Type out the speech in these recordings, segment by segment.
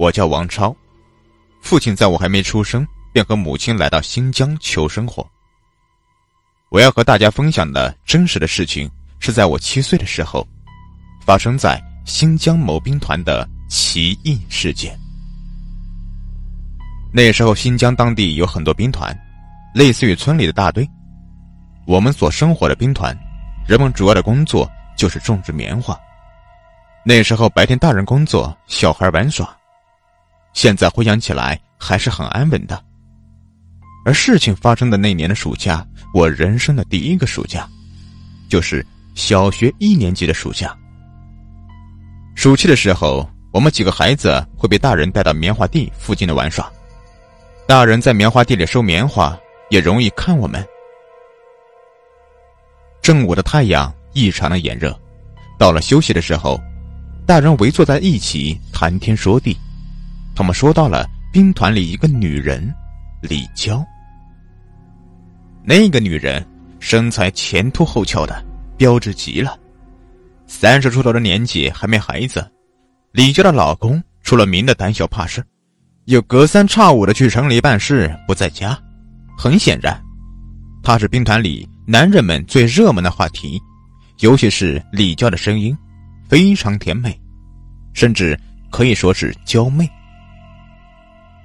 我叫王超，父亲在我还没出生便和母亲来到新疆求生活。我要和大家分享的真实的事情，是在我七岁的时候，发生在新疆某兵团的奇异事件。那时候，新疆当地有很多兵团，类似于村里的大队。我们所生活的兵团，人们主要的工作就是种植棉花。那时候白天大人工作，小孩玩耍。现在回想起来还是很安稳的。而事情发生的那年的暑假，我人生的第一个暑假，就是小学一年级的暑假。暑期的时候，我们几个孩子会被大人带到棉花地附近的玩耍。大人在棉花地里收棉花，也容易看我们。正午的太阳异常的炎热，到了休息的时候。大人围坐在一起谈天说地，他们说到了兵团里一个女人，李娇。那个女人身材前凸后翘的，标致极了，三十出头的年纪还没孩子。李娇的老公出了名的胆小怕事，又隔三差五的去城里办事不在家，很显然，他是兵团里男人们最热门的话题，尤其是李娇的声音。非常甜美，甚至可以说是娇媚。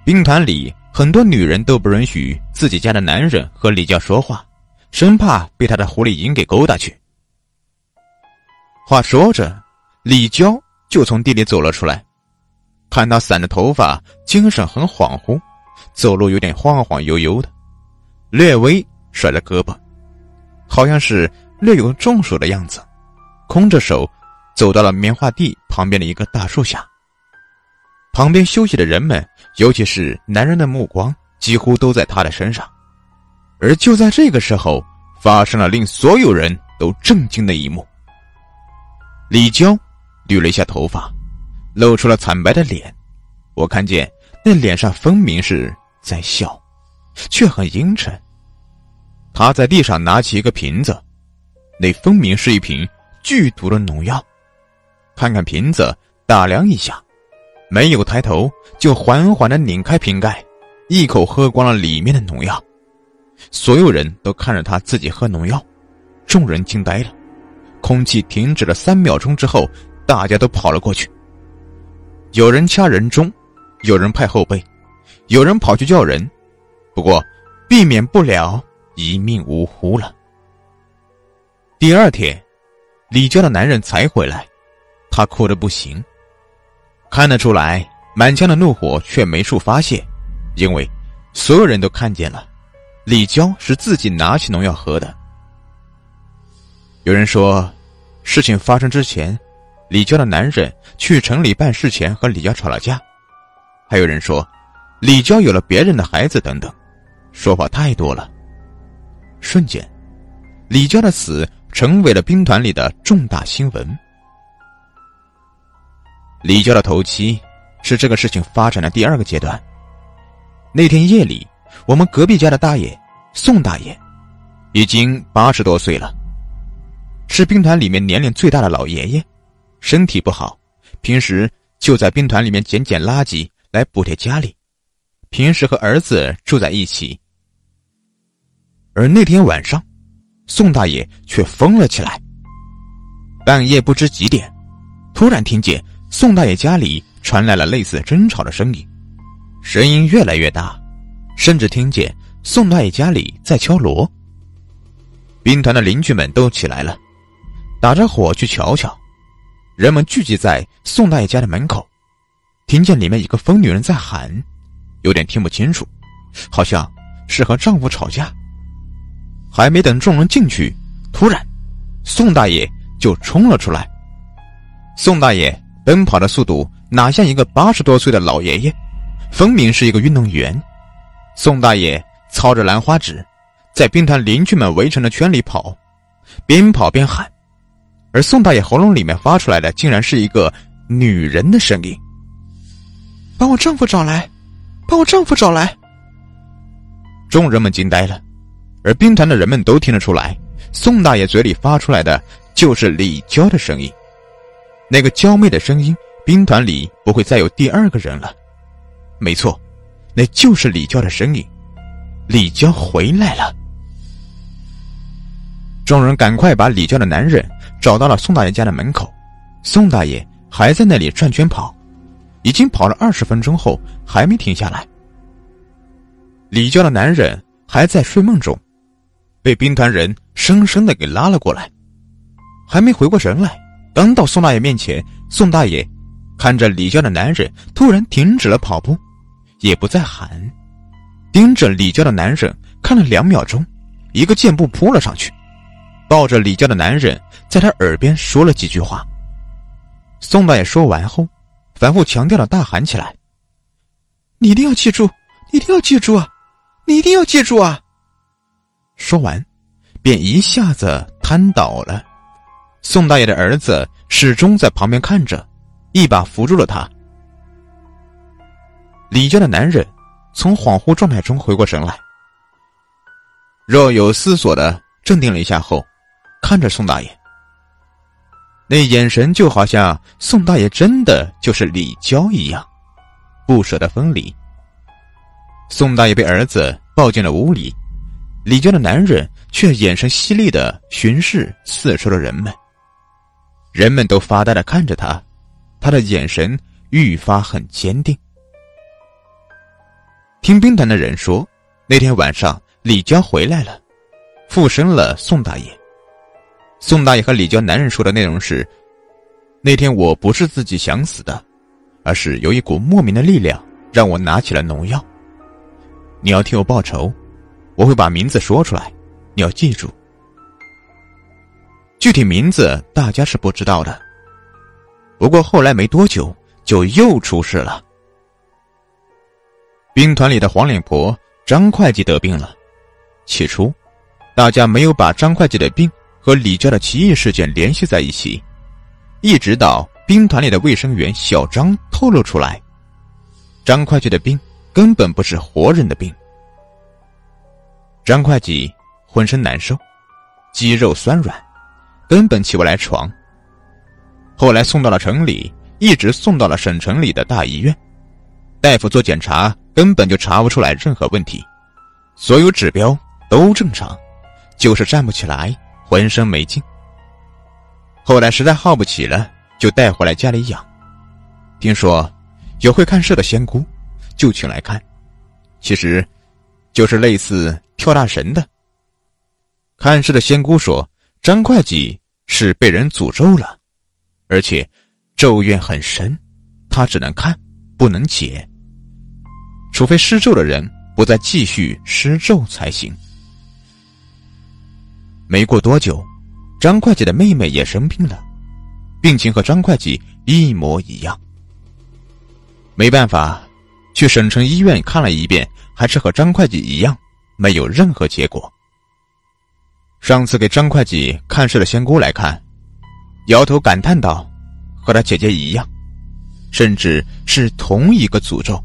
兵团里很多女人都不允许自己家的男人和李娇说话，生怕被他的狐狸精给勾搭去。话说着，李娇就从地里走了出来，看他散着头发，精神很恍惚，走路有点晃晃悠悠的，略微甩着胳膊，好像是略有中暑的样子，空着手。走到了棉花地旁边的一个大树下。旁边休息的人们，尤其是男人的目光几乎都在他的身上。而就在这个时候，发生了令所有人都震惊的一幕。李娇捋了一下头发，露出了惨白的脸。我看见那脸上分明是在笑，却很阴沉。他在地上拿起一个瓶子，那分明是一瓶剧毒的农药。看看瓶子，打量一下，没有抬头，就缓缓的拧开瓶盖，一口喝光了里面的农药。所有人都看着他自己喝农药，众人惊呆了。空气停止了三秒钟之后，大家都跑了过去。有人掐人中，有人拍后背，有人跑去叫人，不过避免不了一命呜呼了。第二天，李家的男人才回来。他哭得不行，看得出来，满腔的怒火却没处发泄，因为所有人都看见了，李娇是自己拿起农药喝的。有人说，事情发生之前，李娇的男人去城里办事前和李娇吵了架，还有人说，李娇有了别人的孩子等等，说法太多了。瞬间，李娇的死成为了兵团里的重大新闻。李娇的头七是这个事情发展的第二个阶段。那天夜里，我们隔壁家的大爷宋大爷已经八十多岁了，是兵团里面年龄最大的老爷爷，身体不好，平时就在兵团里面捡捡垃圾来补贴家里，平时和儿子住在一起。而那天晚上，宋大爷却疯了起来。半夜不知几点，突然听见。宋大爷家里传来了类似争吵的声音，声音越来越大，甚至听见宋大爷家里在敲锣。兵团的邻居们都起来了，打着火去瞧瞧。人们聚集在宋大爷家的门口，听见里面一个疯女人在喊，有点听不清楚，好像是和丈夫吵架。还没等众人进去，突然，宋大爷就冲了出来。宋大爷。奔跑的速度哪像一个八十多岁的老爷爷，分明是一个运动员。宋大爷操着兰花指，在兵团邻居们围成的圈里跑，边跑边喊，而宋大爷喉咙里面发出来的竟然是一个女人的声音：“把我丈夫找来，把我丈夫找来。”众人们惊呆了，而兵团的人们都听得出来，宋大爷嘴里发出来的就是李娇的声音。那个娇媚的声音，兵团里不会再有第二个人了。没错，那就是李娇的身影。李娇回来了。众人赶快把李娇的男人找到了宋大爷家的门口。宋大爷还在那里转圈跑，已经跑了二十分钟后还没停下来。李娇的男人还在睡梦中，被兵团人生生的给拉了过来，还没回过神来，刚到宋大爷面前，宋大爷看着李家的男人突然停止了跑步，也不再喊，盯着李家的男人看了两秒钟，一个箭步扑了上去，抱着李娇的男人在他耳边说了几句话。宋大爷说完后，反复强调的大喊起来：“你一定要记住，你一定要记住啊！你一定要记住啊！”说完，便一下子瘫倒了。宋大爷的儿子始终在旁边看着，一把扶住了他。李家的男人从恍惚状态中回过神来，若有思索的镇定了一下后，看着宋大爷。那眼神就好像宋大爷真的就是李娇一样，不舍得分离。宋大爷被儿子抱进了屋里，李娇的男人却眼神犀利的巡视四周的人们。人们都发呆的看着他，他的眼神愈发很坚定。听兵团的人说，那天晚上李娇回来了，附身了宋大爷。宋大爷和李娇男人说的内容是：那天我不是自己想死的，而是有一股莫名的力量让我拿起了农药。你要替我报仇，我会把名字说出来，你要记住。具体名字大家是不知道的。不过后来没多久就又出事了。兵团里的黄脸婆张会计得病了，起初，大家没有把张会计的病。和李家的奇异事件联系在一起，一直到兵团里的卫生员小张透露出来，张会计的病根本不是活人的病。张会计浑身难受，肌肉酸软，根本起不来床。后来送到了城里，一直送到了省城里的大医院，大夫做检查根本就查不出来任何问题，所有指标都正常，就是站不起来。浑身没劲，后来实在耗不起了，就带回来家里养。听说有会看事的仙姑，就请来看，其实就是类似跳大神的。看事的仙姑说，张会计是被人诅咒了，而且咒怨很深，他只能看，不能解，除非施咒的人不再继续施咒才行。没过多久，张会计的妹妹也生病了，病情和张会计一模一样。没办法，去省城医院看了一遍，还是和张会计一样，没有任何结果。上次给张会计看事的仙姑来看，摇头感叹道：“和他姐姐一样，甚至是同一个诅咒。”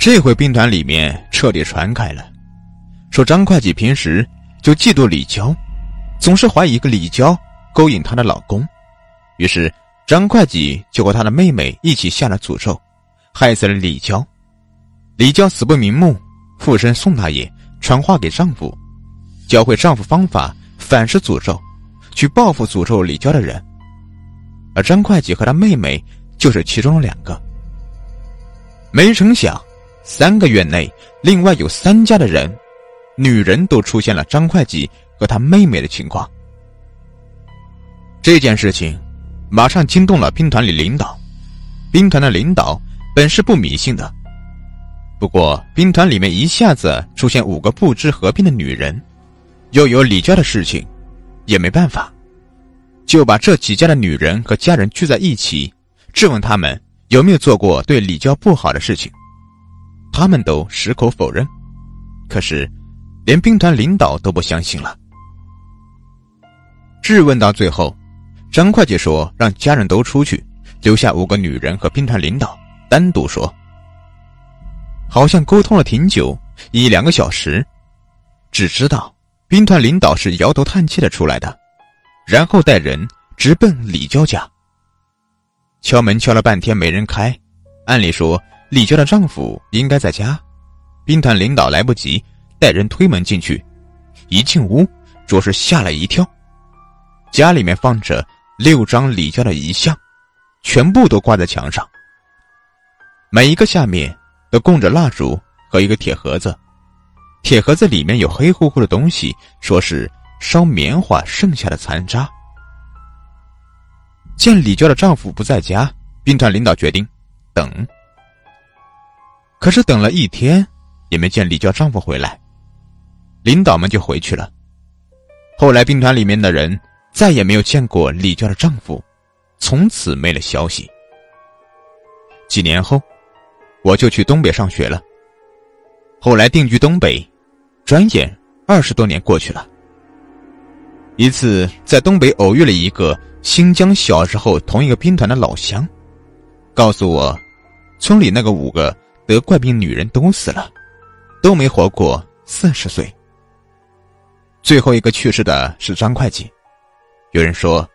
这回兵团里面彻底传开了，说张会计平时。就嫉妒李娇，总是怀疑一个李娇勾引她的老公，于是张会计就和他的妹妹一起下了诅咒，害死了李娇。李娇死不瞑目，附身宋大爷，传话给丈夫，教会丈夫方法反噬诅咒，去报复诅咒李娇的人。而张会计和他妹妹就是其中两个。没成想，三个月内，另外有三家的人。女人都出现了张会计和他妹妹的情况，这件事情马上惊动了兵团里领导。兵团的领导本是不迷信的，不过兵团里面一下子出现五个不知何病的女人，又有李家的事情，也没办法，就把这几家的女人和家人聚在一起，质问他们有没有做过对李娇不好的事情，他们都矢口否认。可是。连兵团领导都不相信了。质问到最后，张会计说：“让家人都出去，留下五个女人和兵团领导单独说。”好像沟通了挺久，一两个小时，只知道兵团领导是摇头叹气的出来的，然后带人直奔李娇家。敲门敲了半天没人开，按理说李娇的丈夫应该在家，兵团领导来不及带人推门进去，一进屋着实吓了一跳。家里面放着六张李娇的遗像，全部都挂在墙上，每一个下面都供着蜡烛和一个铁盒子，铁盒子里面有黑乎乎的东西，说是烧棉花剩下的残渣。见李娇的丈夫不在家，兵团领导决定等。可是等了一天，也没见李娇丈夫回来，领导们就回去了。后来兵团里面的人再也没有见过李娇的丈夫，从此没了消息。几年后，我就去东北上学了。后来定居东北，转眼二十多年过去了。一次在东北偶遇了一个新疆小时候同一个兵团的老乡，告诉我，村里那个五个。得怪病女人都死了，都没活过四十岁。最后一个去世的是张会计。有人说，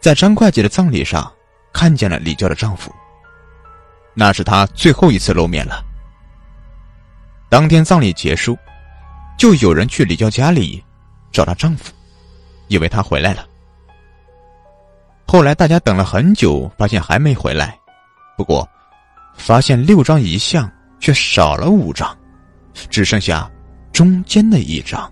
在张会计的葬礼上看见了李娇的丈夫。那是她最后一次露面了。当天葬礼结束，就有人去李娇家里找她丈夫，以为她回来了。后来大家等了很久，发现还没回来。不过。发现六张遗像，却少了五张，只剩下中间的一张。